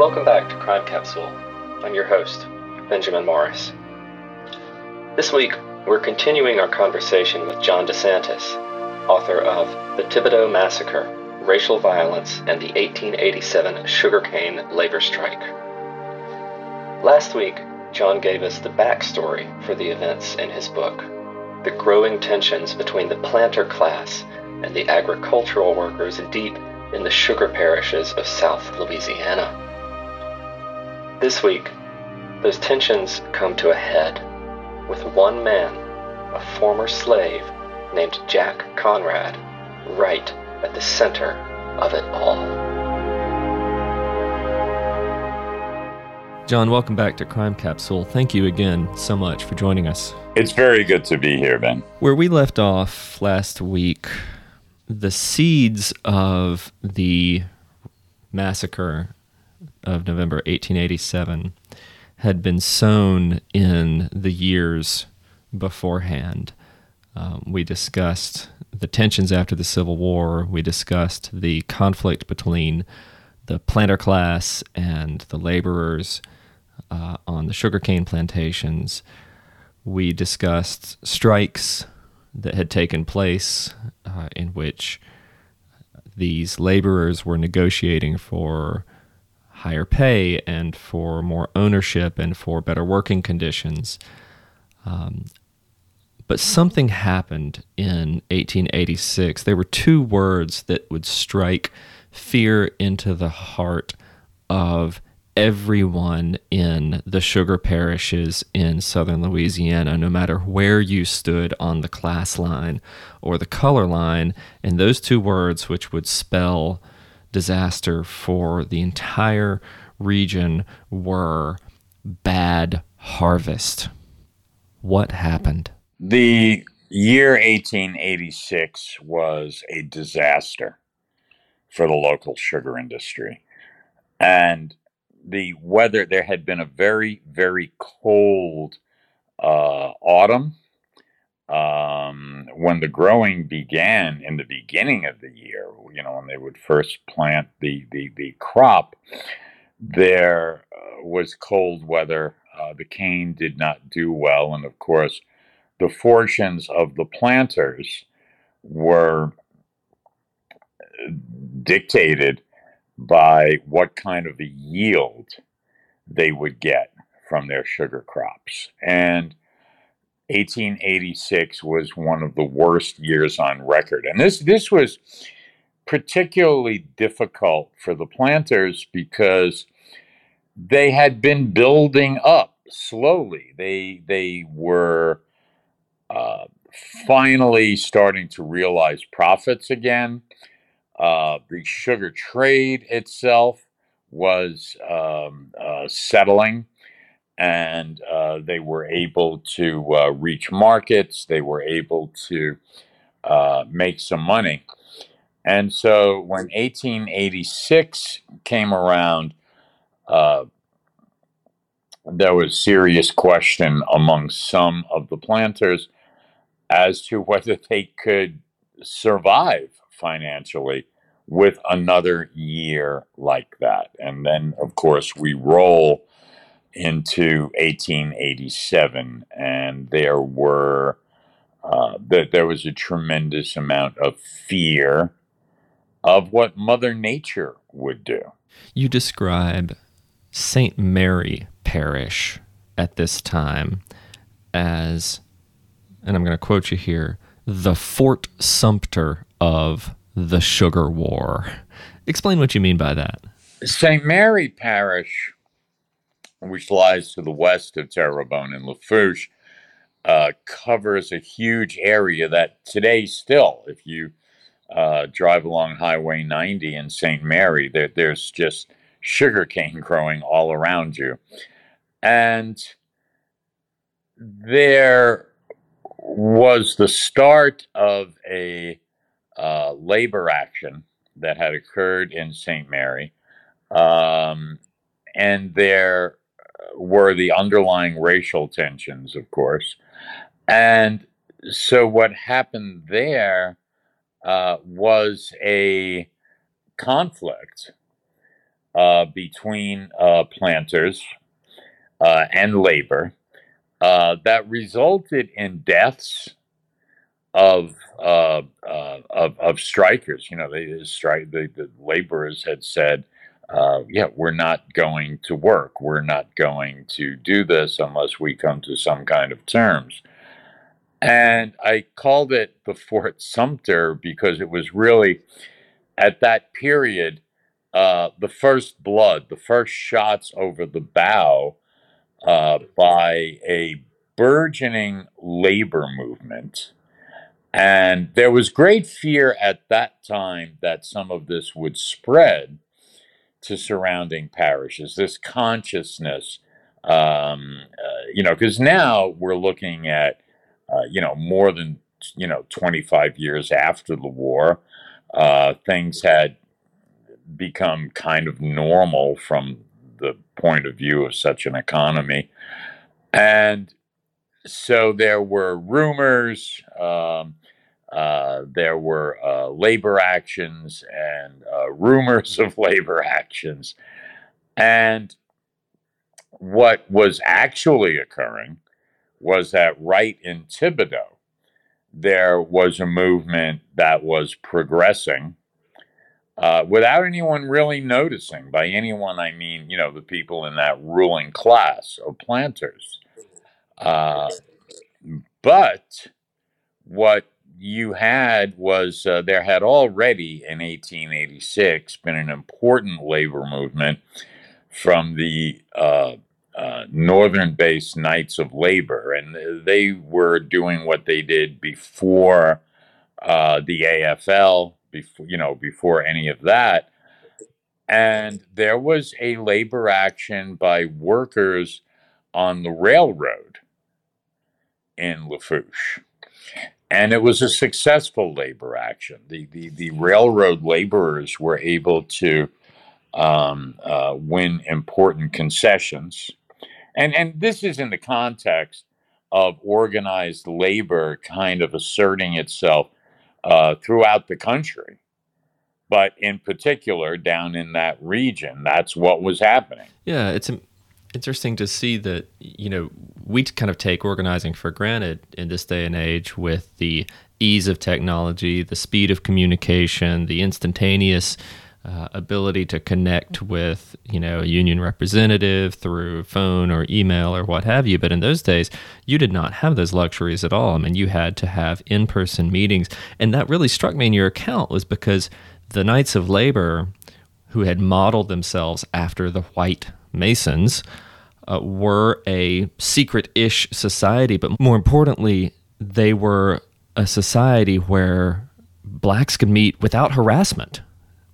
Welcome back to Crime Capsule. I'm your host, Benjamin Morris. This week, we're continuing our conversation with John DeSantis, author of The Thibodaux Massacre Racial Violence and the 1887 Sugarcane Labor Strike. Last week, John gave us the backstory for the events in his book, the growing tensions between the planter class and the agricultural workers deep in the sugar parishes of South Louisiana. This week, those tensions come to a head with one man, a former slave named Jack Conrad, right at the center of it all. John, welcome back to Crime Capsule. Thank you again so much for joining us. It's very good to be here, Ben. Where we left off last week, the seeds of the massacre of November 1887 had been sown in the years beforehand. Um, we discussed the tensions after the Civil War. We discussed the conflict between the planter class and the laborers uh, on the sugarcane plantations. We discussed strikes that had taken place uh, in which these laborers were negotiating for higher pay and for more ownership and for better working conditions. Um, but something happened in 1886. There were two words that would strike fear into the heart of everyone in the sugar parishes in southern Louisiana, no matter where you stood on the class line or the color line. And those two words, which would spell disaster for the entire region, were bad harvest. What happened? The year 1886 was a disaster for the local sugar industry. And the weather, there had been a very, very cold uh, autumn. Um, when the growing began in the beginning of the year, you know, when they would first plant the, the, the crop, there uh, was cold weather. Uh, the cane did not do well. And of course, the fortunes of the planters were dictated by what kind of a yield they would get from their sugar crops. And 1886 was one of the worst years on record. And this this was particularly difficult for the planters because they had been building up slowly. They they were uh, finally starting to realize profits again. Uh, the sugar trade itself was um, uh, settling, and uh, they were able to uh, reach markets. They were able to uh, make some money. And so when 1886 came around, uh, there was serious question among some of the planters as to whether they could survive financially with another year like that. And then, of course, we roll into 1887, and there were uh, that there was a tremendous amount of fear of what Mother Nature would do. You describe St. Mary Parish at this time as, and I'm going to quote you here, the Fort Sumter of the Sugar War. Explain what you mean by that. St. Mary Parish, which lies to the west of Terrebonne and Lafourche, uh, covers a huge area that today still, if you uh, drive along Highway 90 in St. Mary, there, there's just sugarcane growing all around you. And there was the start of a uh, labor action that had occurred in St. Mary. Um, and there were the underlying racial tensions, of course. And so what happened there uh, was a conflict uh, between uh, planters uh, and labor uh, that resulted in deaths of uh, of, of strikers. You know, they strike the, the laborers had said, uh, "Yeah, we're not going to work. We're not going to do this unless we come to some kind of terms." And I called it the Fort Sumter because it was really at that period uh, the first blood, the first shots over the bow uh, by a burgeoning labor movement and there was great fear at that time that some of this would spread to surrounding parishes, this consciousness, um, uh, you know, because now we're looking at, uh, you know, more than, you know, 25 years after the war, uh, things had become kind of normal from the point of view of such an economy. And so there were rumors. Um, uh, there were uh, labor actions and uh, rumors of labor actions. And what was actually occurring was that right in Thibodaux, there was a movement that was progressing uh, without anyone really noticing. By anyone, I mean, you know, the people in that ruling class of planters. Uh, but what you had was uh, there had already in 1886 been an important labor movement from the uh, uh, northern based Knights of Labor, and they were doing what they did before uh, the AFL, before you know, before any of that. And there was a labor action by workers on the railroad in Lafourche and it was a successful labor action. The the, the railroad laborers were able to um, uh, win important concessions, and and this is in the context of organized labor kind of asserting itself uh, throughout the country, but in particular down in that region, that's what was happening. Yeah, it's interesting to see that you know we kind of take organizing for granted in this day and age with the ease of technology, the speed of communication, the instantaneous uh, ability to connect with you know a union representative through phone or email or what have you. But in those days you did not have those luxuries at all. I mean you had to have in-person meetings. And that really struck me in your account was because the knights of labor who had modeled themselves after the white Masons uh, were a secret ish society, but more importantly, they were a society where blacks could meet without harassment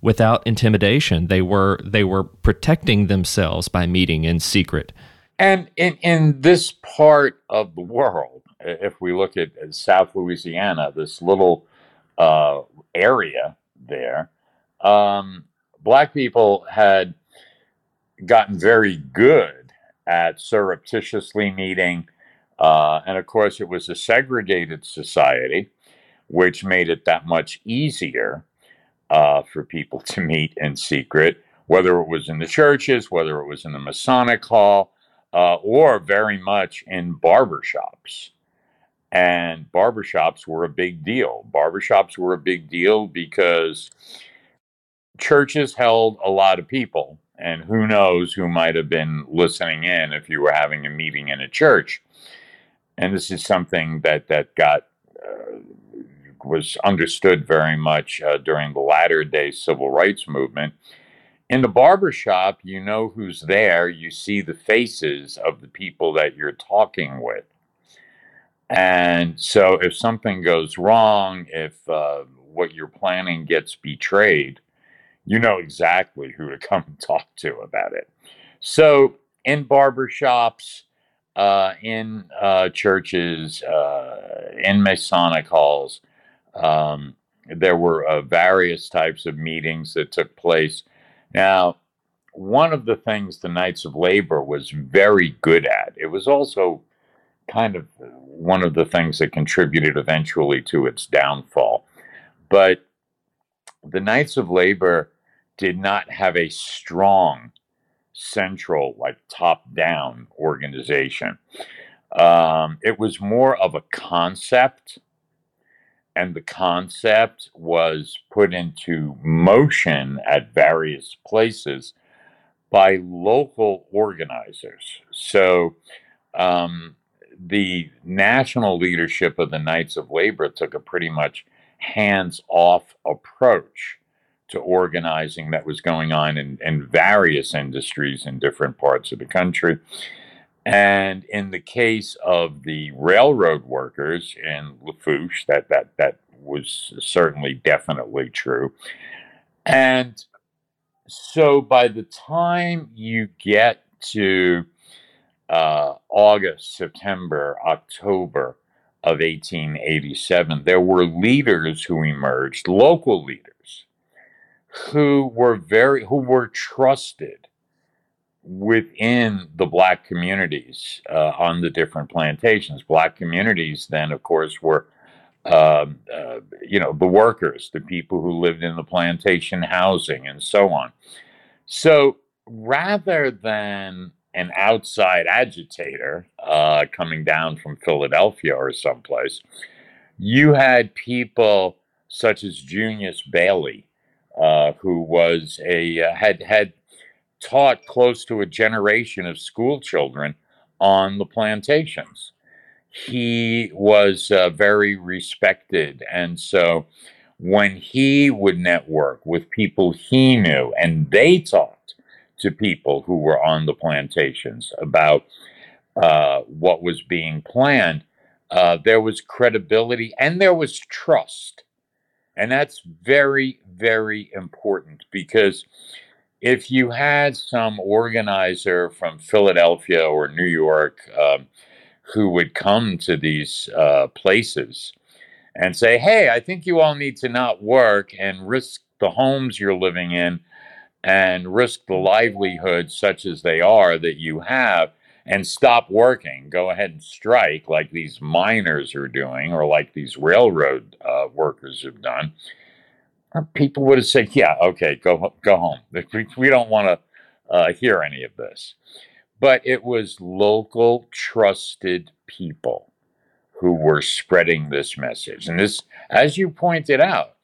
without intimidation. They were they were protecting themselves by meeting in secret. And in in this part of the world if we look at, south louisiana this little uh, area there um, black people had gotten very good at surreptitiously meeting. Uh, and of course, it was a segregated society, which made it that much easier uh, for people to meet in secret, whether it was in the churches, whether it was in the Masonic Hall, uh, or very much in barbershops. And barbershops were a big deal. Barbershops were a big deal because churches held a lot of people and who knows who might have been listening in if you were having a meeting in a church. And this is something that that got uh, was understood very much uh, during the latter day civil rights movement. In the barber shop, you know who's there. You see the faces of the people that you're talking with. And so, if something goes wrong, if uh, what you're planning gets betrayed, you know exactly who to come and talk to about it. So, in barbershops, uh, in uh, churches, uh, in Masonic halls, um, there were uh, various types of meetings that took place. Now, one of the things the Knights of Labor was very good at, it was also kind of one of the things that contributed eventually to its downfall. But the Knights of Labor did not have a strong central, like top down organization. Um, it was more of a concept, and the concept was put into motion at various places by local organizers. So, um, the national leadership of the Knights of Labor took a pretty much hands off approach to organizing that was going on in, in various industries in different parts of the country. And in the case of the railroad workers in Lafourche, that, that, that was certainly definitely true. And so by the time you get to uh, August, September, October of 1887, there were leaders who emerged, local leaders, who were very, who were trusted within the black communities uh, on the different plantations. Black communities, then, of course, were. Uh, uh, you know, the workers, the people who lived in the plantation housing, and so on. So rather than an outside agitator uh, coming down from Philadelphia or someplace, you had people such as Junius Bailey, uh, who was a uh, had had taught close to a generation of school children on the plantations. He was uh, very respected, and so when he would network with people he knew, and they talked to people who were on the plantations about uh, what was being planned, uh, there was credibility and there was trust. And that's very, very important because if you had some organizer from Philadelphia or New York um, who would come to these uh, places and say, hey, I think you all need to not work and risk the homes you're living in and risk the livelihoods such as they are that you have and stop working. Go ahead and strike like these miners are doing or like these railroad uh, workers have done. Uh, people would have said, "Yeah, okay, go go home. We don't want to uh, hear any of this." But it was local, trusted people who were spreading this message, and this, as you pointed out,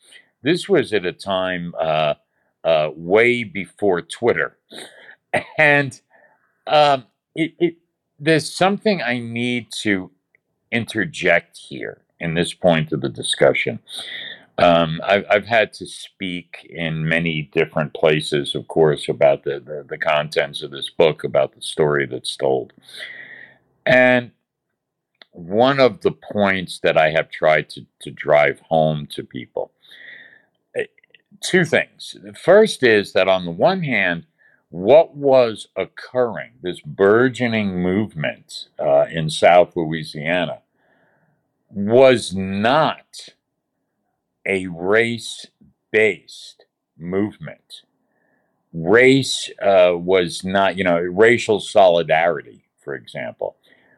this was at a time uh, uh, way before Twitter. And um, it, it, there's something I need to interject here in this point of the discussion. Um, I've, I've, had to speak in many different places, of course, about the, the, the contents of this book, about the story that's told. And one of the points that I have tried to, to drive home to people two things. The first is that on the one hand, what was occurring, this burgeoning movement uh, in South Louisiana, was not a race based movement. Race uh, was not, you know, racial solidarity, for example,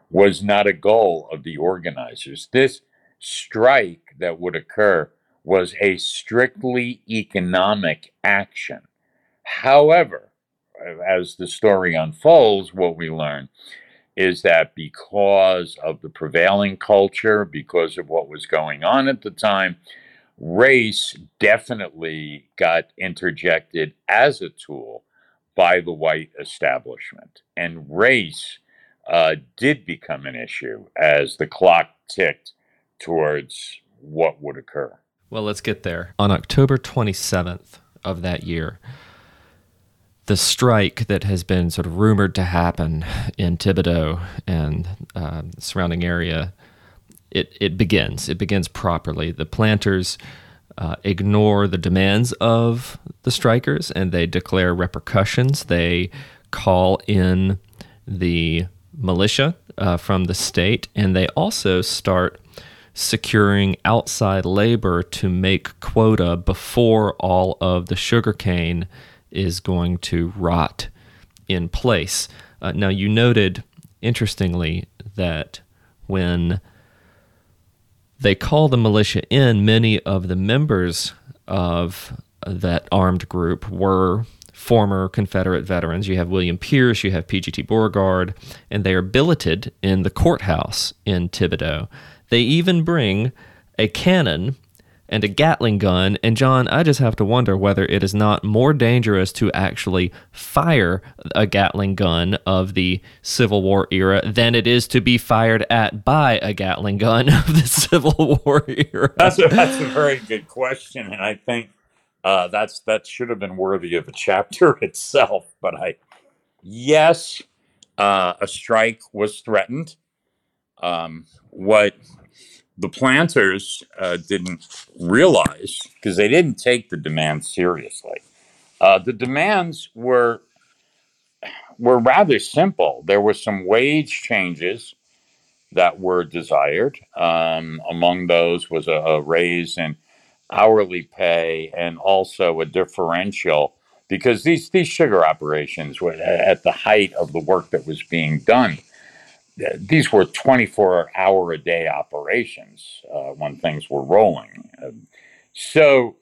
was not a goal of the organizers. This strike that would occur was a strictly economic action. However, as the story unfolds, what we learn is that because of the prevailing culture, because of what was going on at the time, race definitely got interjected as a tool by the white establishment. And race uh, did become an issue as the clock ticked towards what would occur. Well, let's get there. On October 27th of that year, the strike that has been sort of rumored to happen in Thibodaux and uh, surrounding area, it, it begins. It begins properly. The planters uh, ignore the demands of the strikers and they declare repercussions. They call in the militia uh, from the state and they also start securing outside labor to make quota before all of the sugarcane is going to rot in place. Uh, now, you noted, interestingly, that when they call the militia in, many of the members of that armed group were former Confederate veterans. You have William Pierce, you have P.G.T. Beauregard, and they are billeted in the courthouse in Thibodaux. They even bring a cannon and a Gatling gun. And John, I just have to wonder whether it is not more dangerous to actually fire a Gatling gun of the Civil War era than it is to be fired at by a Gatling gun of the Civil War era. That's a, that's a very good question, and I think uh, that's that should have been worthy of a chapter itself. But I, yes, uh, a strike was threatened. Um, what the planters uh, didn't realize because they didn't take the demands seriously. Uh, the demands were were rather simple. There were some wage changes that were desired. Um, among those was a, a raise in hourly pay and also a differential because these these sugar operations were at the height of the work that was being done. These were 24 hour a day operations uh, when things were rolling. so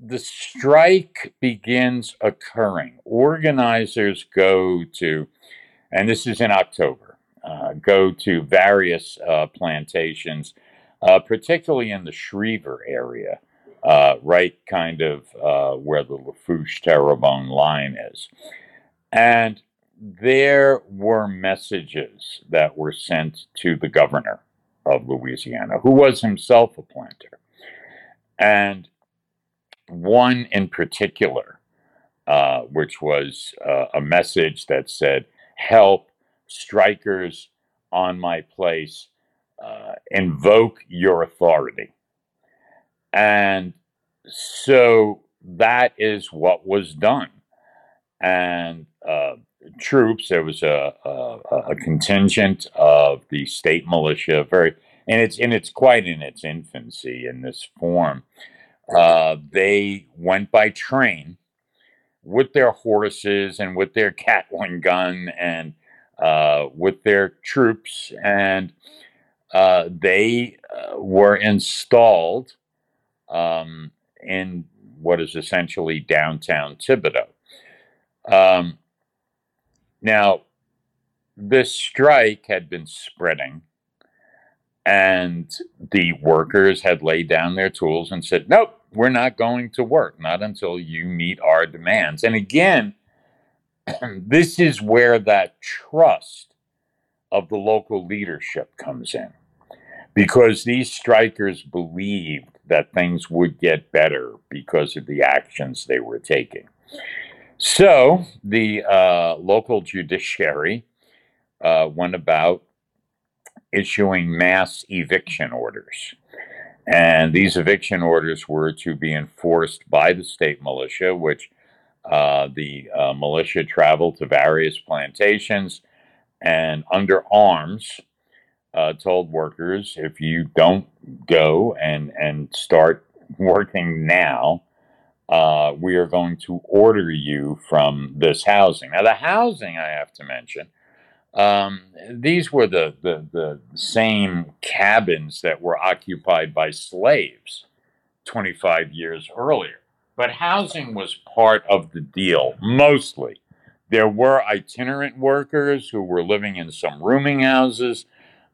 the strike begins occurring. Organizers go to, and this is in October, uh, go to various uh, plantations uh, particularly in the Schriever area, uh, right kind of uh, where the Lafourche Terrebonne line is. And there were messages that were sent to the governor of Louisiana, who was himself a planter. And one in particular, uh, which was uh, a message that said, Help strikers on my place uh, invoke your authority. And so that is what was done. And uh, troops, there was a, a, a, contingent of the state militia, very, and it's and it's quite in its infancy in this form. Uh, they went by train with their horses and with their Gatling gun and uh, with their troops and uh, they uh, were installed um, in what is essentially downtown Thibodaux. Um, now, this strike had been spreading, and the workers had laid down their tools and said, Nope, we're not going to work, not until you meet our demands. And again, this is where that trust of the local leadership comes in because these strikers believed that things would get better because of the actions they were taking. So the uh, local judiciary uh, went about issuing mass eviction orders. And these eviction orders were to be enforced by the state militia, which uh, the uh, militia traveled to various plantations and under arms uh, told workers if you don't go and and start working now, uh, we are going to order you from this housing. Now, the housing I have to mention. Um, these were the, the, the same cabins that were occupied by slaves 25 years earlier. But housing was part of the deal, mostly. There were itinerant workers who were living in some rooming houses.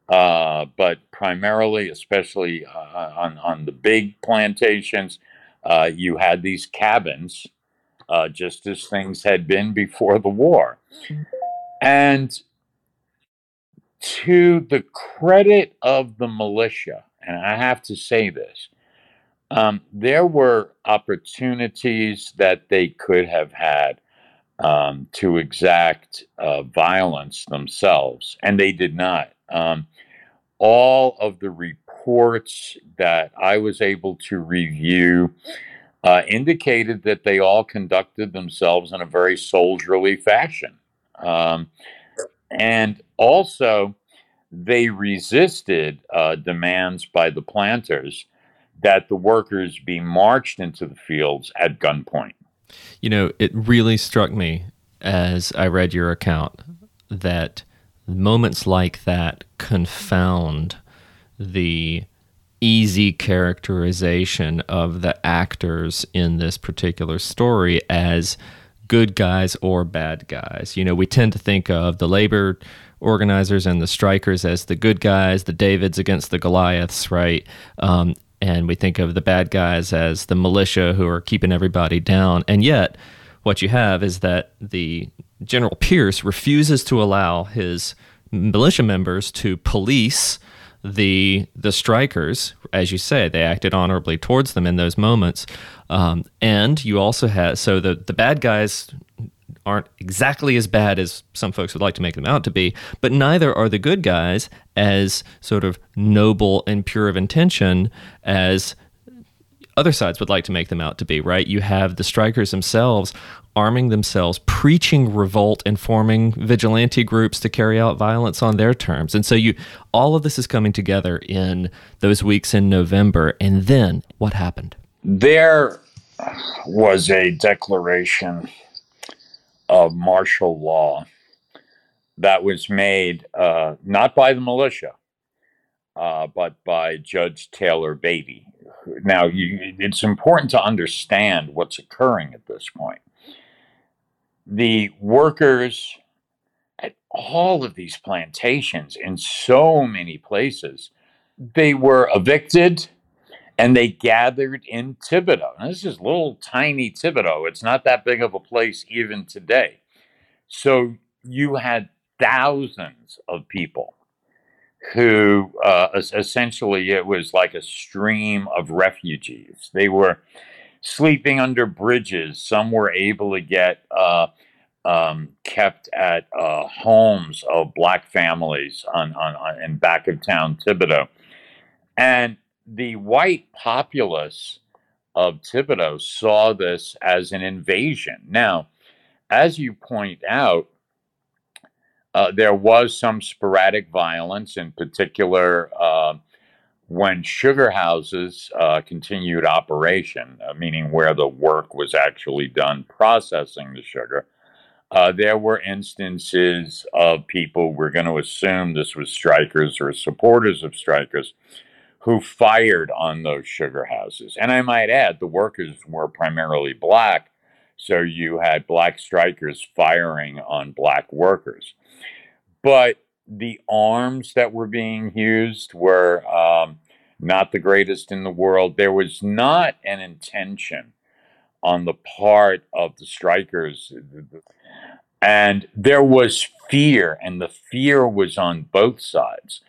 Uh, but primarily, especially uh, on, on the big plantations, uh, you had these cabins, uh, just as things had been before the war. And to the credit of the militia, and I have to say this, um, there were opportunities that they could have had um, to exact uh, violence themselves, and they did not. Um, all of the reports that I was able to review uh, indicated that they all conducted themselves in a very soldierly fashion. Um, and also, they resisted uh, demands by the planters that the workers be marched into the fields at gunpoint. You know, it really struck me as I read your account that moments like that confound the easy characterization of the actors in this particular story as good guys or bad guys. You know, we tend to think of the labor organizers and the strikers as the good guys, the Davids against the Goliaths, right? Um, and we think of the bad guys as the militia who are keeping everybody down. And yet, what you have is that the General Pierce refuses to allow his militia members to police the the strikers, as you say, they acted honorably towards them in those moments. Um, and you also have so the the bad guys aren't exactly as bad as some folks would like to make them out to be, but neither are the good guys as sort of noble and pure of intention as other sides would like to make them out to be, right? You have the strikers themselves arming themselves, preaching revolt and forming vigilante groups to carry out violence on their terms. And so you all of this is coming together in those weeks in November. And then what happened? There was a declaration of martial law that was made uh, not by the militia, uh, but by Judge Taylor Beattie. Now, you, it's important to understand what's occurring at this point. The workers at all of these plantations in so many places, they were evicted and they gathered in Thibodaux. Now, this is little tiny Thibodaux. It's not that big of a place even today. So you had thousands of people who uh, essentially it was like a stream of refugees. They were sleeping under bridges. Some were able to get uh, um, kept at uh, homes of black families on, on, on in back of town Thibodaux. And the white populace of Thibodaux saw this as an invasion. Now, as you point out, uh, there was some sporadic violence, in particular uh, when sugar houses uh, continued operation, uh, meaning where the work was actually done processing the sugar. Uh, there were instances of people, we're going to assume this was strikers or supporters of strikers, who fired on those sugar houses. And I might add, the workers were primarily black, so you had black strikers firing on black workers. But the arms that were being used were um, not the greatest in the world. There was not an intention on the part of the strikers. And there was fear, and the fear was on both sides.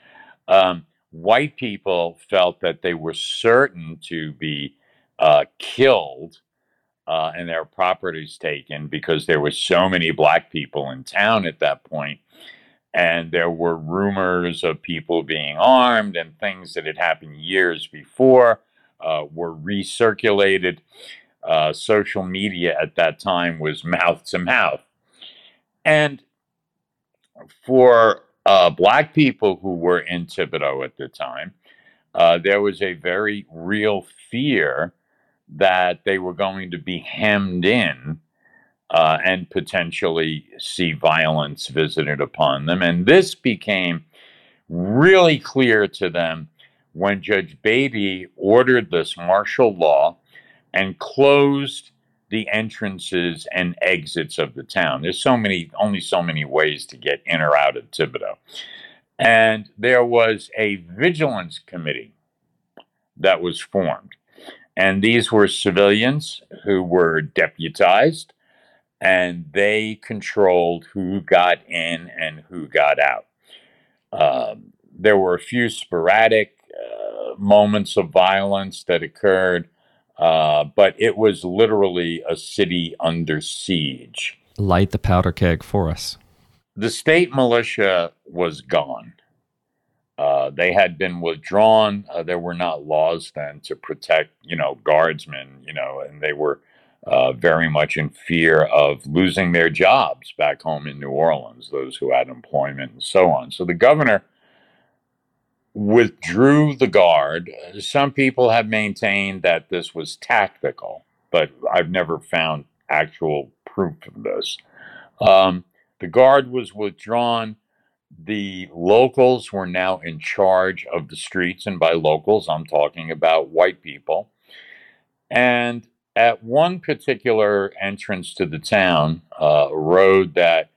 Um, white people felt that they were certain to be uh, killed uh, and their properties taken because there were so many black people in town at that point and there were rumors of people being armed and things that had happened years before uh, were recirculated. Uh, social media at that time was mouth to mouth. And for uh, black people who were in Thibodaux at the time, uh, there was a very real fear that they were going to be hemmed in uh, and potentially see violence visited upon them. And this became really clear to them when Judge Beattie ordered this martial law and closed the entrances and exits of the town. There's so many, only so many ways to get in or out of Thibodaux. And there was a vigilance committee that was formed. And these were civilians who were deputized, and they controlled who got in and who got out. Um, there were a few sporadic uh, moments of violence that occurred, uh, but it was literally a city under siege. Light the powder keg for us. The state militia was gone. Uh, they had been withdrawn. Uh, there were not laws then to protect, you know, guardsmen, you know, and they were uh, very much in fear of losing their jobs back home in New Orleans, those who had employment and so on. So the governor withdrew the guard. Some people have maintained that this was tactical, but I've never found actual proof of this. Um, the guard was withdrawn. the locals were now in charge of the streets, and by locals, I'm talking about white people. And at one particular entrance to the town, uh, a road that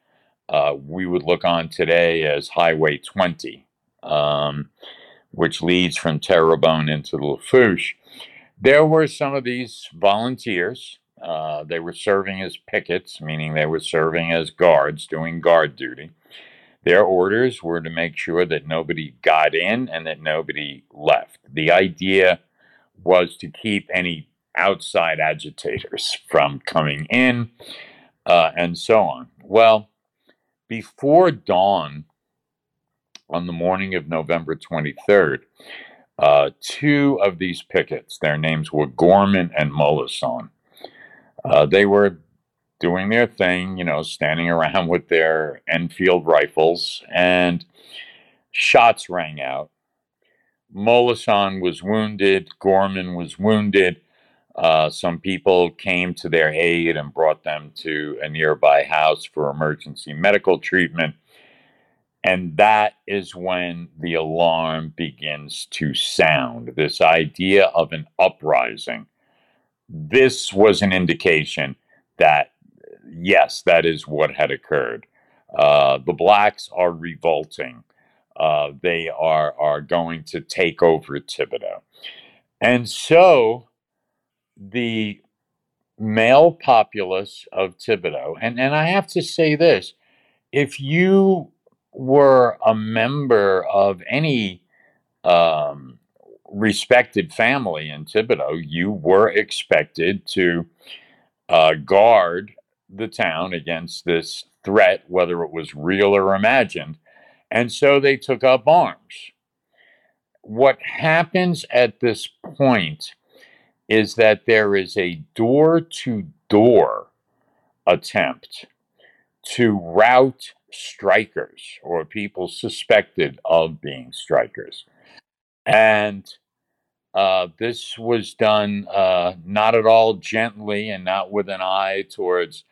uh, we would look on today as Highway 20, um, which leads from Terrebonne into Lafourche, there were some of these volunteers. Uh, they were serving as pickets, meaning they were serving as guards, doing guard duty. Their orders were to make sure that nobody got in and that nobody left. The idea was to keep any outside agitators from coming in uh, and so on. Well, before dawn on the morning of November 23rd, uh, two of these pickets, their names were Gorman and Molaison. Uh, they were doing their thing, you know, standing around with their Enfield rifles, and shots rang out. Molaison was wounded, Gorman was wounded. Uh, some people came to their aid and brought them to a nearby house for emergency medical treatment. And that is when the alarm begins to sound. This idea of an uprising. This was an indication that, yes, that is what had occurred. Uh, the blacks are revolting. Uh, they are, are going to take over Thibodaux. And so the male populace of Thibodaux, and, and I have to say this if you were a member of any um, respected family in Thibodaux, you were expected to uh, guard the town against this threat, whether it was real or imagined. And so they took up arms. What happens at this point is that there is a door to door attempt to rout strikers or people suspected of being strikers. And uh, this was done uh, not at all gently and not with an eye towards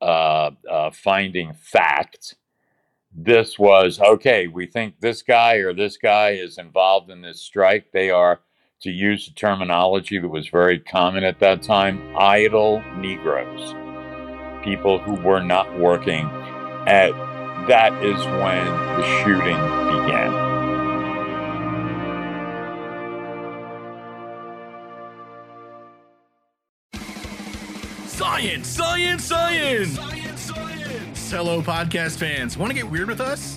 uh, uh finding fact. This was okay, we think this guy or this guy is involved in this strike. They are, to use the terminology that was very common at that time, idle Negroes, people who were not working at that is when the shooting began. Science, science, science! Science, science! Hello, podcast fans. Want to get weird with us?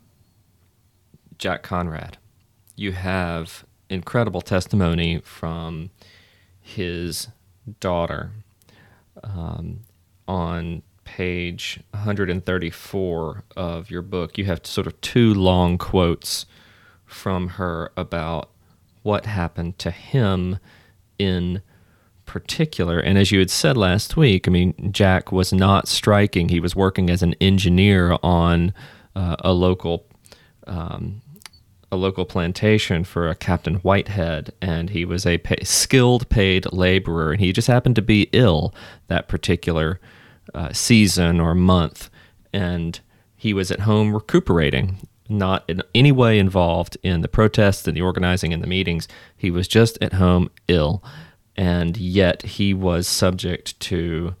Jack Conrad. You have incredible testimony from his daughter um, on page 134 of your book, you have sort of two long quotes from her about what happened to him in particular. And as you had said last week, I mean, Jack was not striking. He was working as an engineer on uh, a local. Um, a local plantation for a Captain Whitehead, and he was a pay, skilled paid laborer, and he just happened to be ill that particular uh, season or month, and he was at home recuperating, not in any way involved in the protests and the organizing and the meetings. He was just at home ill, and yet he was subject to.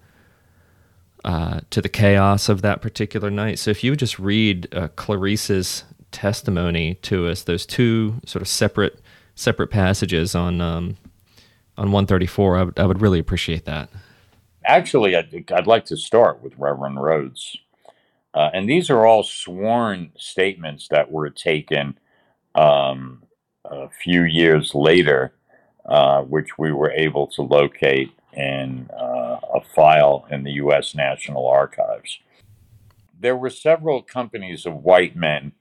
Uh, to the chaos of that particular night. So, if you just read uh, Clarice's testimony to us, those two sort of separate separate passages on um, on 134, I would, I would really appreciate that. Actually, I'd, I'd like to start with Reverend Rhodes. Uh, and these are all sworn statements that were taken um, a few years later, uh, which we were able to locate in uh, a file in the U.S. National Archives. There were several companies of white men,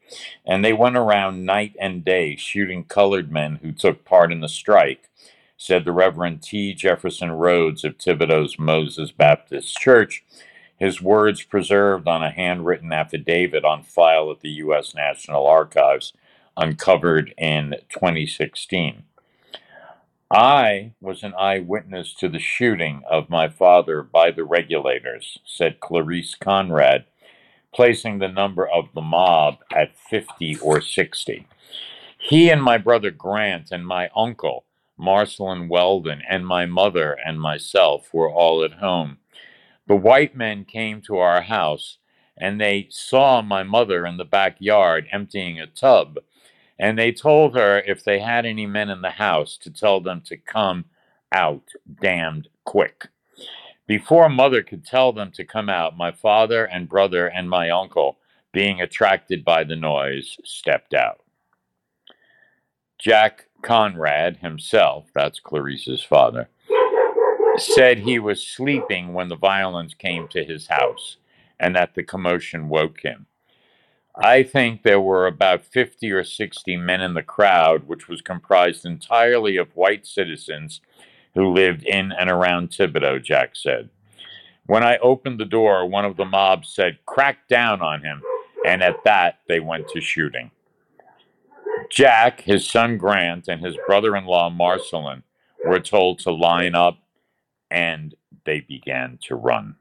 and they went around night and day shooting colored men who took part in the strike, said the Reverend T. Jefferson Rhodes of Thibodaux's Moses Baptist Church, his words preserved on a handwritten affidavit on file at the U.S. National Archives, uncovered in 2016. I was an eyewitness to the shooting of my father by the regulators, said Clarice Conrad, placing the number of the mob at 50 or 60. He and my brother Grant and my uncle, Marcelin Weldon, and my mother and myself were all at home. The white men came to our house and they saw my mother in the backyard emptying a tub and they told her if they had any men in the house to tell them to come out damned quick. Before mother could tell them to come out, my father and brother and my uncle, being attracted by the noise, stepped out. Jack Conrad himself, that's Clarice's father, said he was sleeping when the violence came to his house and that the commotion woke him. I think there were about 50 or 60 men in the crowd, which was comprised entirely of white citizens who lived in and around Thibodaux, Jack said. When I opened the door, one of the mob said, crack down on him, and at that they went to shooting. Jack, his son Grant, and his brother in law Marcelin were told to line up, and they began to run.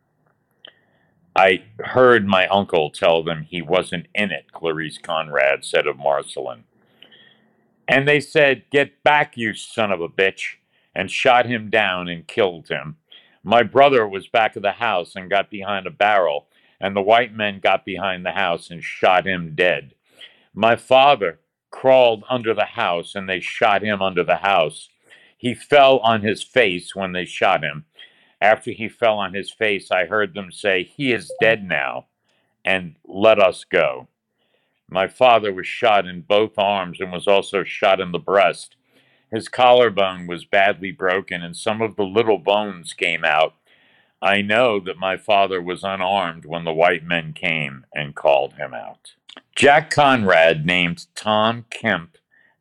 I heard my uncle tell them he wasn't in it, Clarice Conrad said of Marcelin. And they said, Get back, you son of a bitch, and shot him down and killed him. My brother was back of the house and got behind a barrel, and the white men got behind the house and shot him dead. My father crawled under the house and they shot him under the house. He fell on his face when they shot him. After he fell on his face, I heard them say, He is dead now, and let us go. My father was shot in both arms and was also shot in the breast. His collarbone was badly broken, and some of the little bones came out. I know that my father was unarmed when the white men came and called him out. Jack Conrad named Tom Kemp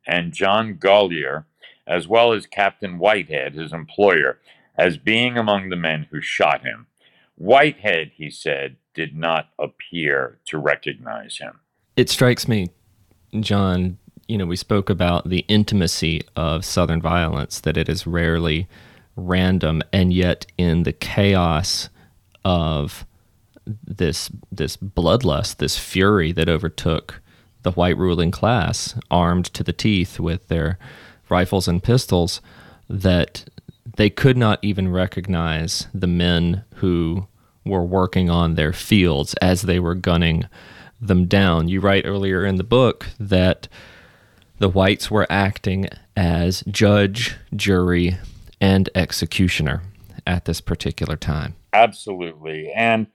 and John Gollier, as well as Captain Whitehead, his employer, as being among the men who shot him. Whitehead, he said, did not appear to recognize him. It strikes me, John, you know, we spoke about the intimacy of Southern violence, that it is rarely random, and yet in the chaos of this this bloodlust, this fury that overtook the white ruling class, armed to the teeth with their rifles and pistols, that they could not even recognize the men who were working on their fields as they were gunning them down. You write earlier in the book that the whites were acting as judge, jury, and executioner at this particular time. Absolutely. And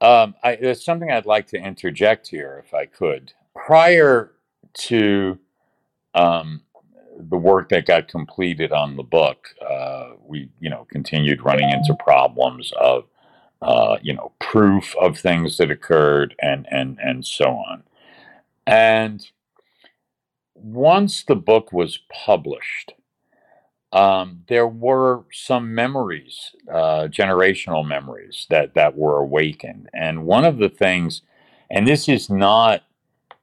um, I, there's something I'd like to interject here, if I could. Prior to um, the work that got completed on the book, uh, we you know continued running into problems of uh, you know proof of things that occurred and and and so on. And once the book was published, um, there were some memories, uh, generational memories that that were awakened. And one of the things, and this is not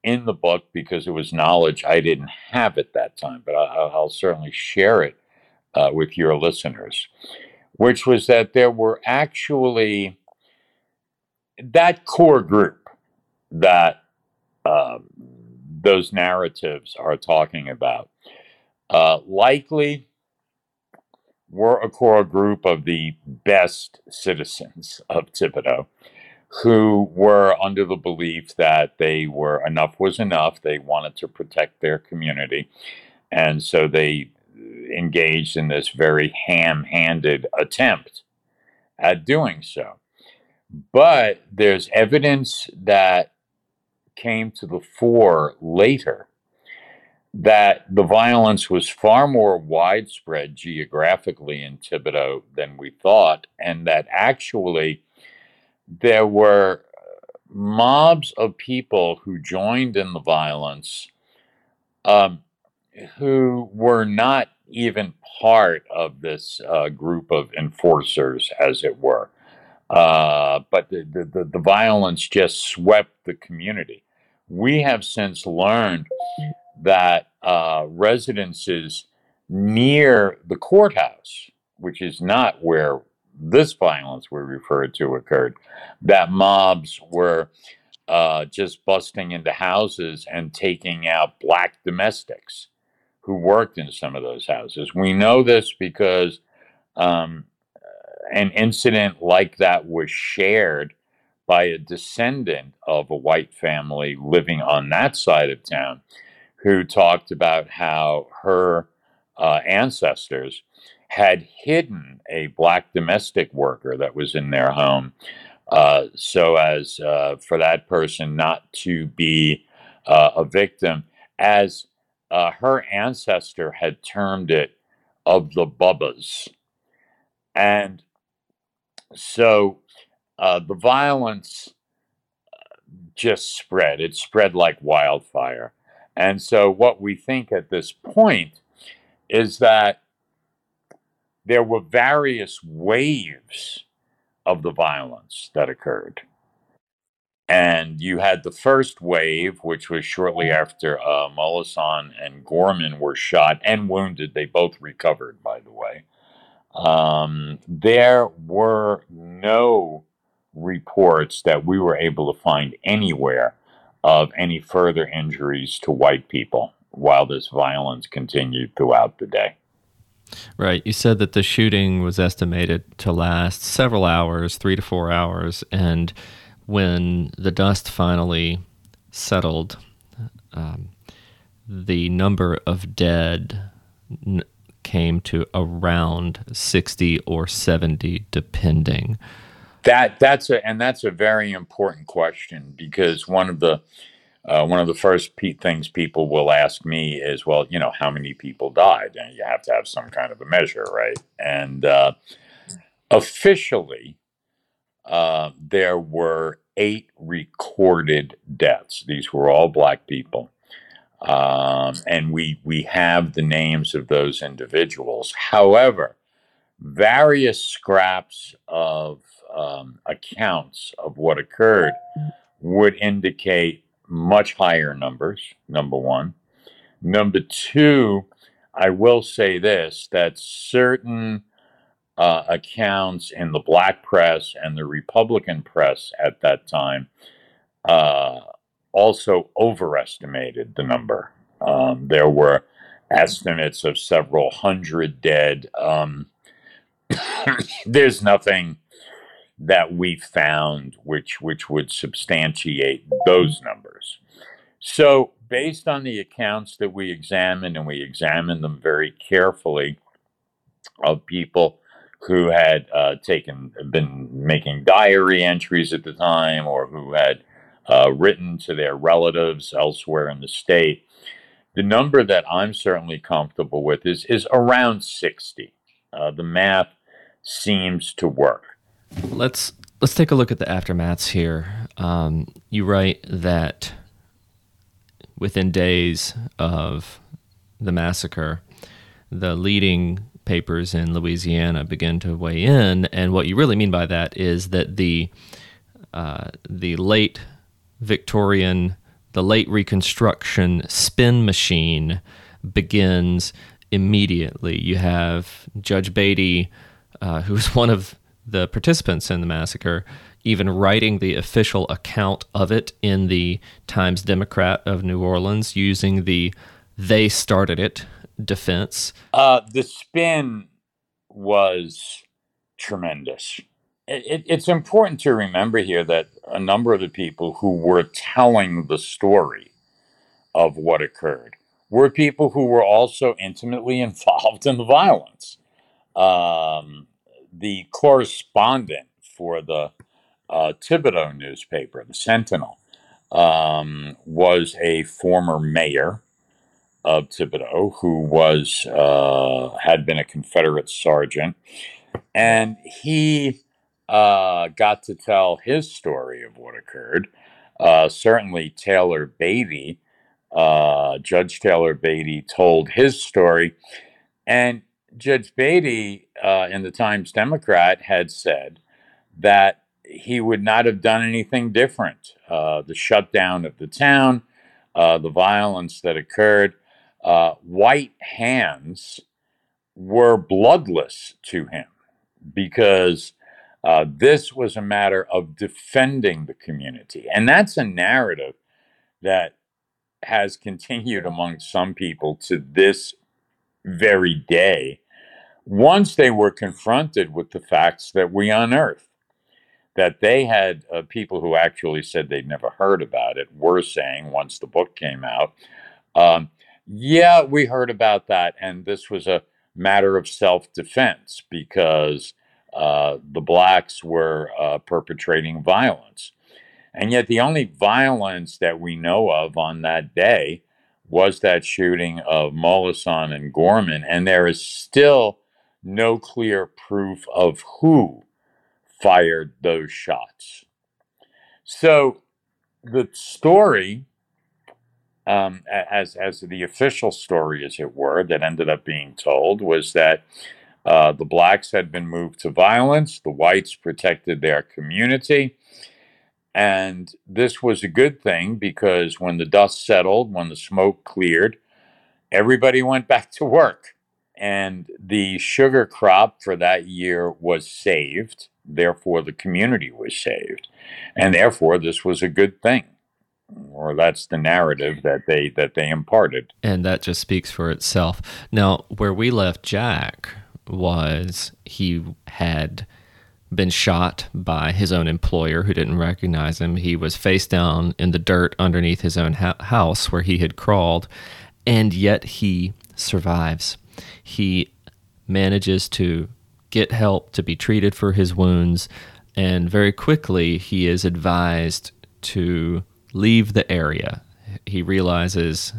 in the book because it was knowledge I didn't have at that time, but I, will certainly share it uh, with your listeners, which was that there were actually that core group that uh, those narratives are talking about. Uh, likely were a core group of the best citizens of Thibodaux who were under the belief that they were enough was enough. They wanted to protect their community. And so they engaged in this very ham handed attempt at doing so. But there's evidence that came to the fore later that the violence was far more widespread geographically in Thibodaux than we thought, and that actually there were mobs of people who joined in the violence um, who were not even part of this uh, group of enforcers, as it were. Uh, but the, the, the violence just swept the community. We have since learned that uh, residences near the courthouse, which is not where this violence we referred to occurred, that mobs were uh, just busting into houses and taking out black domestics who worked in some of those houses. We know this because um, an incident like that was shared by a descendant of a white family living on that side of town who talked about how her uh, ancestors had hidden a black domestic worker that was in their home uh, so as uh, for that person not to be uh, a victim, as uh, her ancestor had termed it, of the bubbas. And so uh, the violence just spread. It spread like wildfire. And so, what we think at this point is that there were various waves of the violence that occurred. And you had the first wave, which was shortly after uh, Molaison and Gorman were shot and wounded. They both recovered, by the way. Um, there were no reports that we were able to find anywhere of any further injuries to white people while this violence continued throughout the day. Right. You said that the shooting was estimated to last several hours, three to four hours. And when the dust finally settled, um, the number of dead n- came to around 60 or 70, depending. That that's a and that's a very important question because one of the uh, one of the first pe- things people will ask me is, well, you know, how many people died? And you have to have some kind of a measure, right? And uh, officially, uh, there were eight recorded deaths. These were all black people. Um, and we, we have the names of those individuals. However, various scraps of um, accounts of what occurred would indicate much higher numbers, number one. Number two, I will say this that certain uh, accounts in the black press and the Republican press at that time uh, also overestimated the number. Um, there were estimates of several hundred dead. Um, there's nothing that we found which which would substantiate those numbers. So based on the accounts that we examined and we examined them very carefully of people who had uh, taken been making diary entries at the time or who had uh, written to their relatives elsewhere in the state the number that i'm certainly comfortable with is is around 60 uh, the math seems to work Let's let's take a look at the aftermaths here. Um, you write that within days of the massacre, the leading papers in Louisiana begin to weigh in, and what you really mean by that is that the uh, the late Victorian, the late Reconstruction spin machine begins immediately. You have Judge Beattie, uh, who's one of the participants in the massacre even writing the official account of it in the Times Democrat of New Orleans using the they started it defense. Uh, the spin was tremendous. It, it, it's important to remember here that a number of the people who were telling the story of what occurred were people who were also intimately involved in the violence. Um, the correspondent for the uh, Thibodaux newspaper, the Sentinel, um, was a former mayor of Thibodaux who was uh, had been a Confederate sergeant, and he uh, got to tell his story of what occurred. Uh, certainly, Taylor Beattie, uh, Judge Taylor Beattie, told his story, and Judge Beattie uh, in the Times Democrat had said that he would not have done anything different. Uh, the shutdown of the town, uh, the violence that occurred, uh, white hands were bloodless to him because uh, this was a matter of defending the community. And that's a narrative that has continued among some people to this very day once they were confronted with the facts that we unearthed that they had uh, people who actually said they'd never heard about it were saying once the book came out, um, yeah, we heard about that, and this was a matter of self defense because uh, the blacks were uh, perpetrating violence. And yet, the only violence that we know of on that day was that shooting of Molaison and Gorman, and there is still no clear proof of who fired those shots. So the story, um, as as the official story, as it were, that ended up being told was that uh, the blacks had been moved to violence, the whites protected their community. And this was a good thing because when the dust settled, when the smoke cleared, everybody went back to work. And the sugar crop for that year was saved. Therefore, the community was saved. And therefore, this was a good thing. Or that's the narrative that they that they imparted. And that just speaks for itself. Now, where we left Jack was he had been shot by his own employer who didn't recognize him. He was face down in the dirt underneath his own ha- house where he had crawled, and yet he survives. He manages to get help to be treated for his wounds, and very quickly he is advised to leave the area. He realizes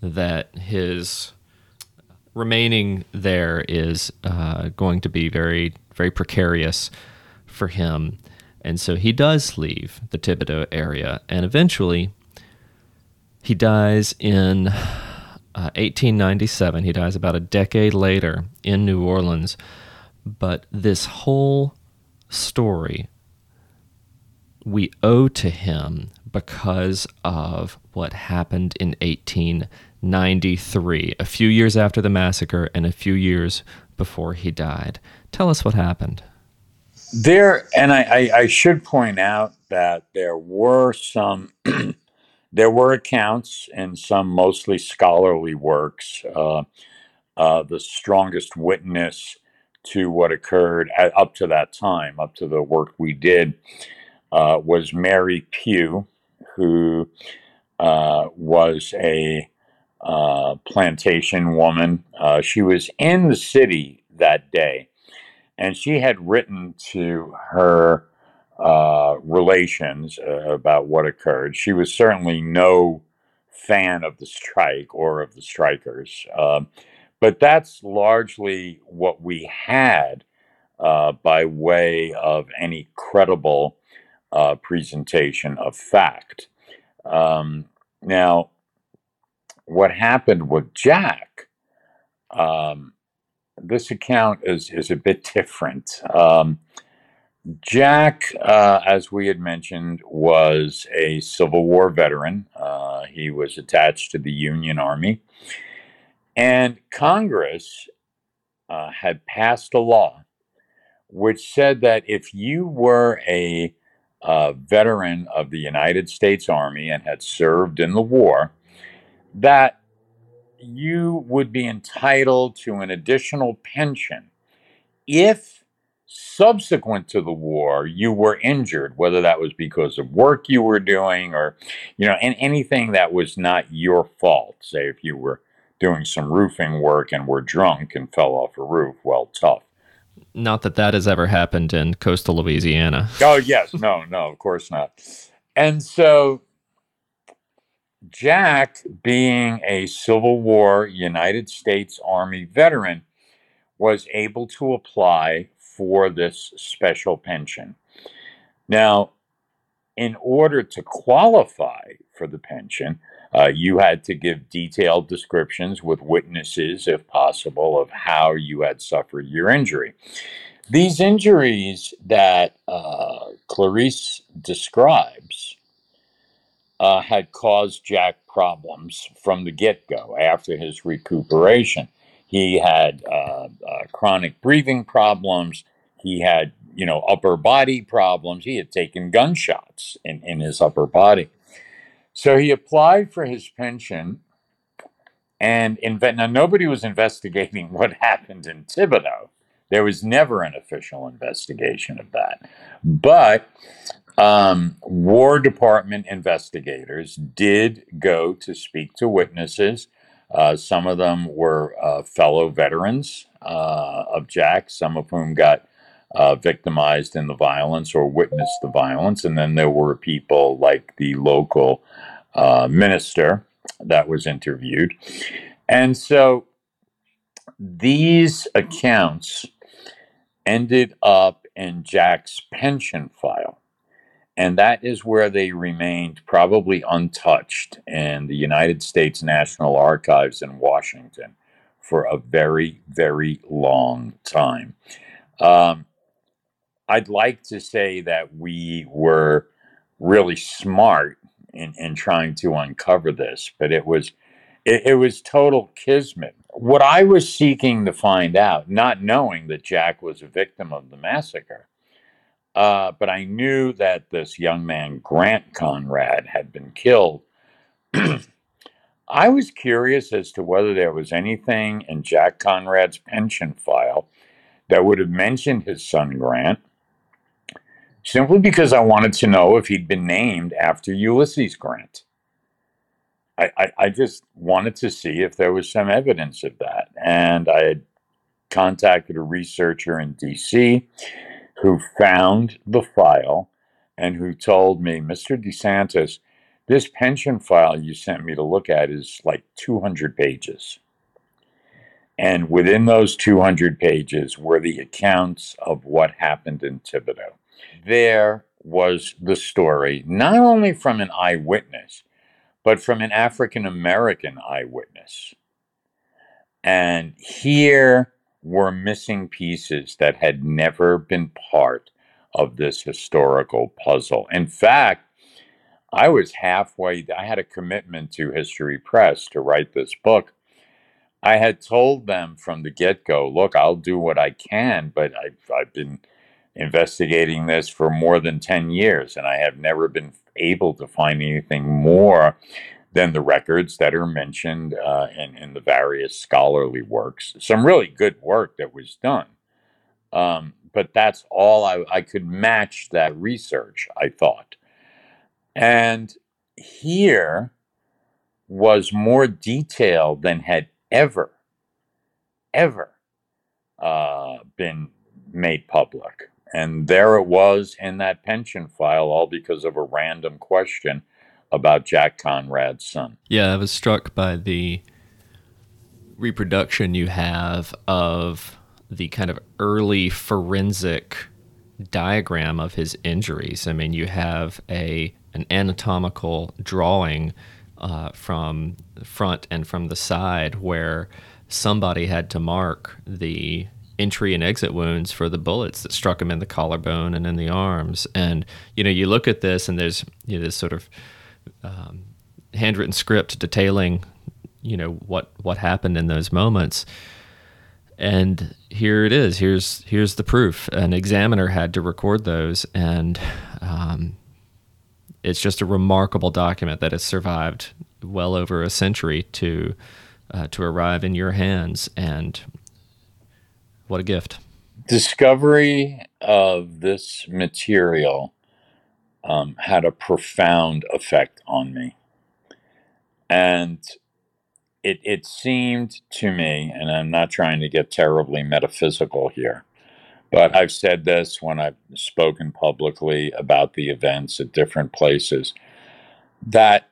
that his remaining there is uh, going to be very, very precarious for him. And so he does leave the Thibodaux area, and eventually he dies in uh, 1897. He dies about a decade later in New Orleans. But this whole story we owe to him because of what happened in 1893, a few years after the massacre and a few years before he died. Tell us what happened. There, and I, I, I should point out that there were some there were accounts in some mostly scholarly works. Uh, uh, the strongest witness to what occurred at, up to that time, up to the work we did, uh, was Mary Pugh, who uh, was a uh, plantation woman. Uh, she was in the city that day, and she had written to her uh, relations uh, about what occurred. She was certainly no fan of the strike or of the strikers, um, but that's largely what we had uh, by way of any credible uh, presentation of fact. Um, now, what happened with Jack? Um, this account is is a bit different. Jack, uh, as we had mentioned, was a Civil War veteran. Uh, he was attached to the Union Army. And Congress uh, had passed a law which said that if you were a uh, veteran of the United States Army and had served in the war, that you would be entitled to an additional pension if subsequent to the war you were injured whether that was because of work you were doing or you know and anything that was not your fault say if you were doing some roofing work and were drunk and fell off a roof. Well, tough. Not that that has ever happened in coastal Louisiana. Oh, yes. No, no, of course not. And so Jack, being a Civil War United States Army veteran, was able to apply for this special pension. Now, in order to qualify for the pension, uh, you had to give detailed descriptions with witnesses, if possible, of how you had suffered your injury. These injuries that uh, Clarice describes uh, had caused Jack problems from the get go after his recuperation. He had uh, uh, chronic breathing problems. He had, you know, upper body problems. He had taken gunshots in, in his upper body. So he applied for his pension. And inve- now nobody was investigating what happened in Thibodaux. There was never an official investigation of that. But um, War Department investigators did go to speak to witnesses. Uh, some of them were uh, fellow veterans uh, of Jack, some of whom got uh, victimized in the violence or witnessed the violence. And then there were people like the local uh, minister that was interviewed. And so these accounts ended up in Jack's pension file. And that is where they remained probably untouched in the United States National Archives in Washington for a very, very long time. Um, I'd like to say that we were really smart in, in trying to uncover this, but it was it, it was total kismet. What I was seeking to find out, not knowing that Jack was a victim of the massacre, uh, but I knew that this young man, Grant Conrad, had been killed. I was curious as to whether there was anything in Jack Conrad's pension file that would have mentioned his son Grant, simply because I wanted to know if he'd been named after Ulysses Grant. I, I, I just wanted to see if there was some evidence of that. And I had contacted a researcher in DC who found the file and who told me, Mr. DeSantis, this pension file you sent me to look at is like 200 pages. And within those 200 pages were the accounts of what happened in Thibodaux. There was the story, not only from an eyewitness, but from an African American eyewitness. And here were missing pieces that had never been part of this historical puzzle. In fact, I was halfway, I had a commitment to History Press to write this book. I had told them from the get go look, I'll do what I can, but I've, I've been investigating this for more than 10 years, and I have never been able to find anything more than the records that are mentioned uh, in, in the various scholarly works. Some really good work that was done. Um, but that's all I, I could match that research, I thought. And here was more detail than had ever, ever uh, been made public. And there it was in that pension file, all because of a random question about Jack Conrad's son. Yeah, I was struck by the reproduction you have of the kind of early forensic diagram of his injuries. I mean, you have a an anatomical drawing uh, from front and from the side where somebody had to mark the entry and exit wounds for the bullets that struck him in the collarbone and in the arms. And you know, you look at this, and there's you know, this sort of um, handwritten script detailing, you know, what what happened in those moments. And here it is. Here's here's the proof. An examiner had to record those, and um, it's just a remarkable document that has survived well over a century to uh, to arrive in your hands. And what a gift! Discovery of this material um, had a profound effect on me. And it, it seemed to me, and I'm not trying to get terribly metaphysical here, but I've said this when I've spoken publicly about the events at different places that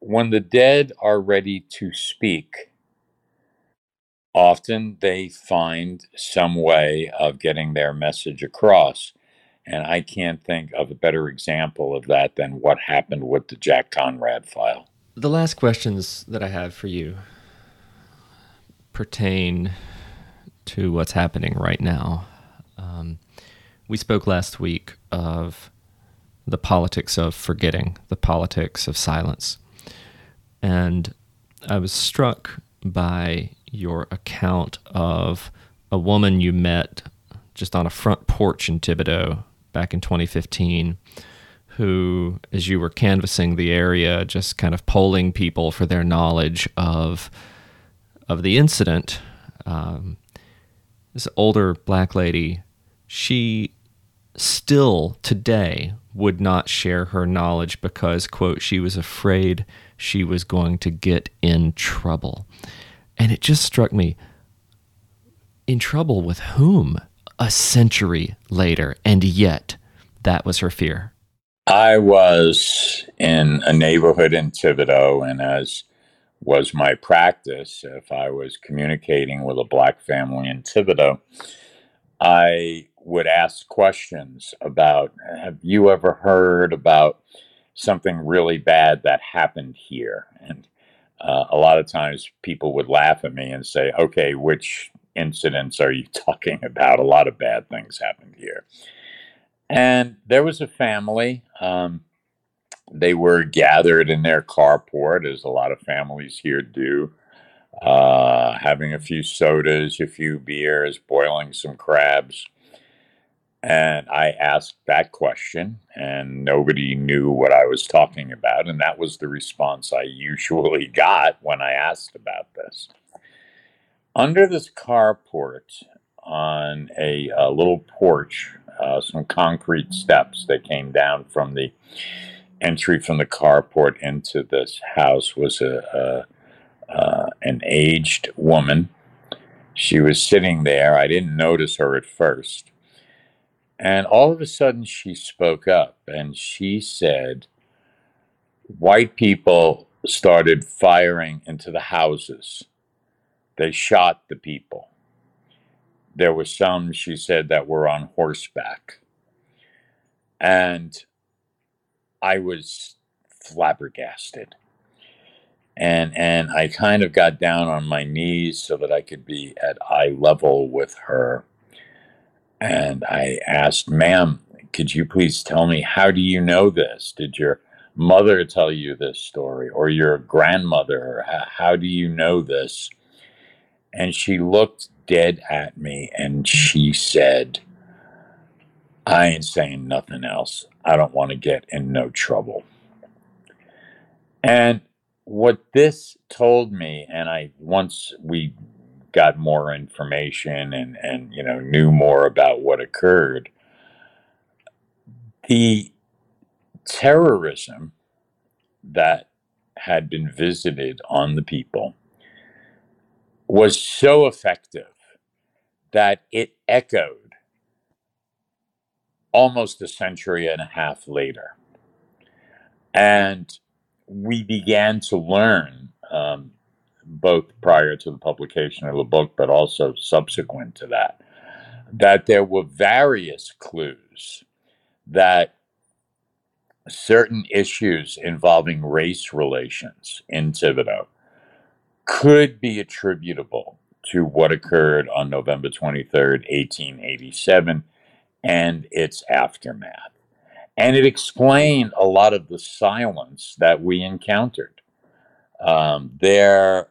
when the dead are ready to speak, often they find some way of getting their message across. And I can't think of a better example of that than what happened with the Jack Conrad file. The last questions that I have for you pertain to what's happening right now. Um, we spoke last week of the politics of forgetting, the politics of silence. And I was struck by your account of a woman you met just on a front porch in Thibodaux back in 2015 who, as you were canvassing the area, just kind of polling people for their knowledge of of the incident, um, this older black lady, she still today would not share her knowledge because, quote, she was afraid she was going to get in trouble. And it just struck me in trouble with whom a century later? And yet, that was her fear. I was in a neighborhood in Thibodaux, and as was my practice, if I was communicating with a black family in Thibodaux, I would ask questions about Have you ever heard about something really bad that happened here? And uh, a lot of times people would laugh at me and say, Okay, which incidents are you talking about? A lot of bad things happened here. And there was a family. Um, they were gathered in their carport, as a lot of families here do, uh, having a few sodas, a few beers, boiling some crabs. And I asked that question, and nobody knew what I was talking about. And that was the response I usually got when I asked about this. Under this carport, on a, a little porch uh, some concrete steps that came down from the entry from the carport into this house was a, a uh, an aged woman. She was sitting there. I didn't notice her at first. And all of a sudden, she spoke up and she said, White people started firing into the houses. They shot the people. There were some, she said, that were on horseback. And I was flabbergasted. And, and I kind of got down on my knees so that I could be at eye level with her. And I asked, ma'am, could you please tell me, how do you know this? Did your mother tell you this story or your grandmother? How do you know this? And she looked dead at me and she said, I ain't saying nothing else. I don't want to get in no trouble. And what this told me, and I once we got more information and, and you know knew more about what occurred, the terrorism that had been visited on the people was so effective that it echoed almost a century and a half later. And we began to learn, um, both prior to the publication of the book, but also subsequent to that, that there were various clues that certain issues involving race relations in Thibodaux could be attributable to what occurred on November 23rd, 1887, and its aftermath. And it explained a lot of the silence that we encountered. Um, there,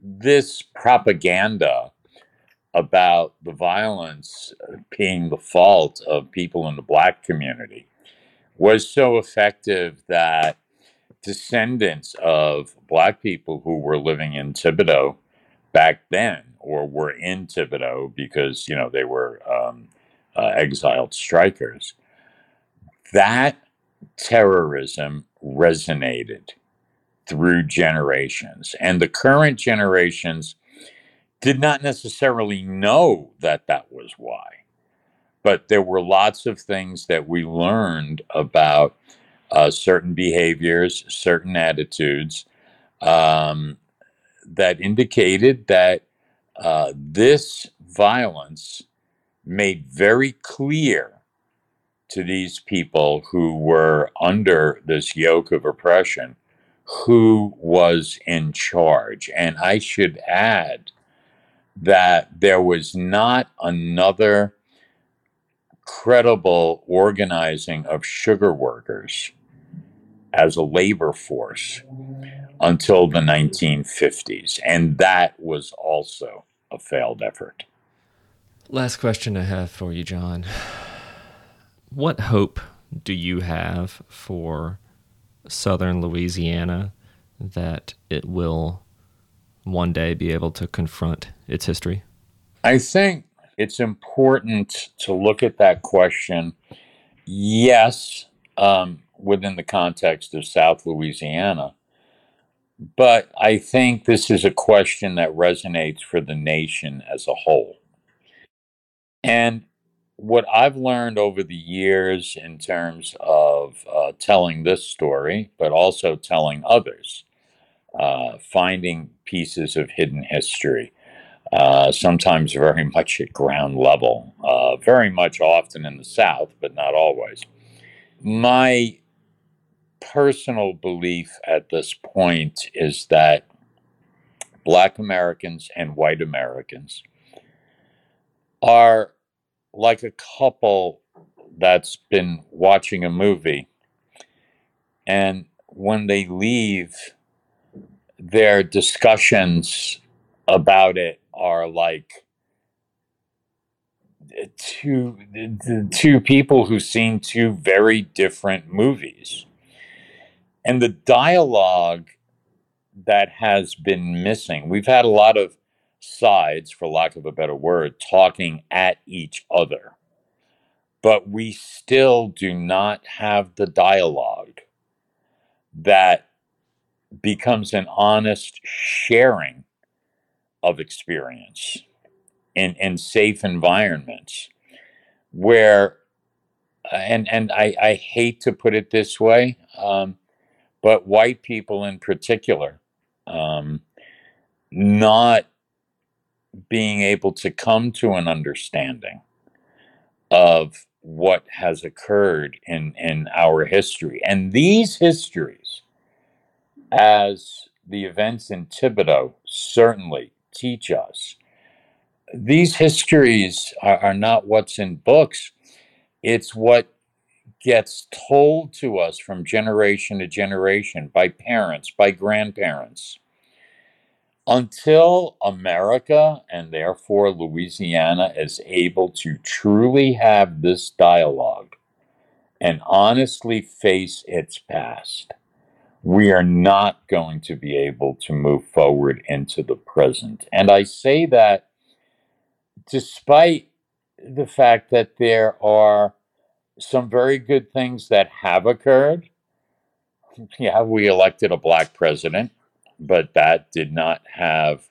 this propaganda about the violence being the fault of people in the black community was so effective that descendants of black people who were living in Thibodaux back then or were in Thibodaux because, you know, they were um, uh, exiled strikers, that terrorism resonated through generations. And the current generations did not necessarily know that that was why. But there were lots of things that we learned about uh, certain behaviors, certain attitudes um, that indicated that uh, this violence made very clear to these people who were under this yoke of oppression who was in charge. And I should add that there was not another credible organizing of sugar workers as a labor force until the 1950s. And that was also a failed effort. Last question I have for you, John. What hope do you have for southern Louisiana that it will one day be able to confront its history? I think it's important to look at that question, yes, um, within the context of South Louisiana. But I think this is a question that resonates for the nation as a whole. And what I've learned over the years in terms of uh, telling this story, but also telling others, uh, finding pieces of hidden history, uh, sometimes very much at ground level, uh, very much often in the South, but not always. My personal belief at this point is that Black Americans and white Americans are like a couple that's been watching a movie. And when they leave their discussions about it are like two two people who've seen two very different movies and the dialogue that has been missing we've had a lot of sides for lack of a better word talking at each other. But we still do not have the dialogue that becomes an honest sharing of experience in, in safe environments where and and I, I hate to put it this way um, but white people in particular um, not being able to come to an understanding of what has occurred in in our history and these histories as the events in Thibodaux certainly teach us. These histories are, are not what's in books, it's what gets told to us from generation to generation by parents, by grandparents. Until America and therefore Louisiana is able to truly have this dialogue and honestly face its past, we are not going to be able to move forward into the present. And I say that despite the fact that there are some very good things that have occurred. Yeah, we elected a black president, but that did not have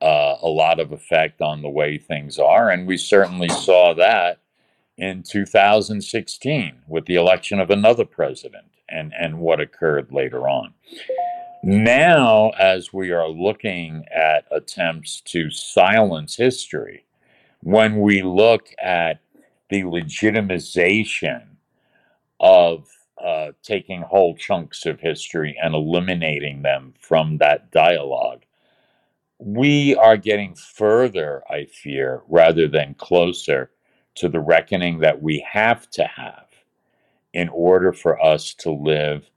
uh, a lot of effect on the way things are. And we certainly saw that in 2016 with the election of another president and, and what occurred later on. Now, as we are looking at attempts to silence history, when we look at the legitimization of uh, taking whole chunks of history and eliminating them from that dialogue, we are getting further, I fear, rather than closer to the reckoning that we have to have in order for us to live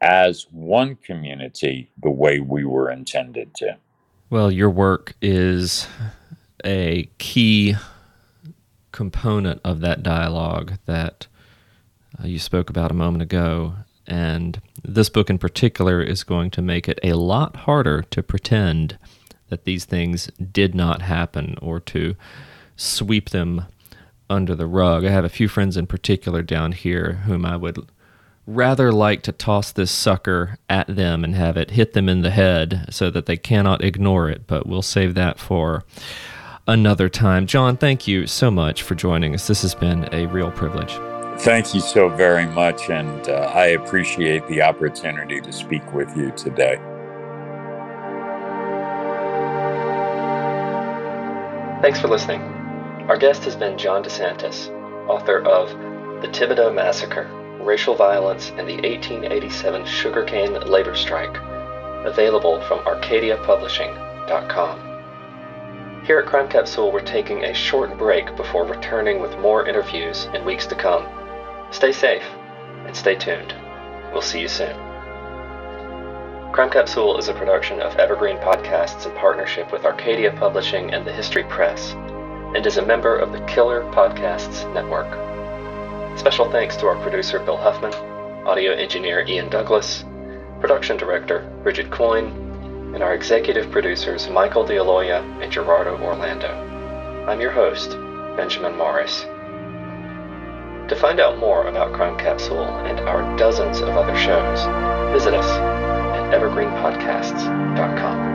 as one community the way we were intended to. Well, your work is a key component of that dialogue that uh, you spoke about a moment ago. And this book in particular is going to make it a lot harder to pretend that these things did not happen or to sweep them under the rug. I have a few friends in particular down here whom I would rather like to toss this sucker at them and have it hit them in the head so that they cannot ignore it, but we'll save that for another time. John, thank you so much for joining us. This has been a real privilege. Thank you so very much, and uh, I appreciate the opportunity to speak with you today. Thanks for listening. Our guest has been John DeSantis, author of The Thibodaux Massacre Racial Violence and the 1887 Sugarcane Labor Strike, available from ArcadiaPublishing.com. Here at Crime Capsule, we're taking a short break before returning with more interviews in weeks to come. Stay safe and stay tuned. We'll see you soon. Crime Capsule is a production of Evergreen Podcasts in partnership with Arcadia Publishing and the History Press, and is a member of the Killer Podcasts Network. Special thanks to our producer Bill Huffman, audio engineer Ian Douglas, production director Bridget Coyne, and our executive producers Michael DeAloia and Gerardo Orlando. I'm your host, Benjamin Morris. To find out more about Crime Capsule and our dozens of other shows, visit us at evergreenpodcasts.com.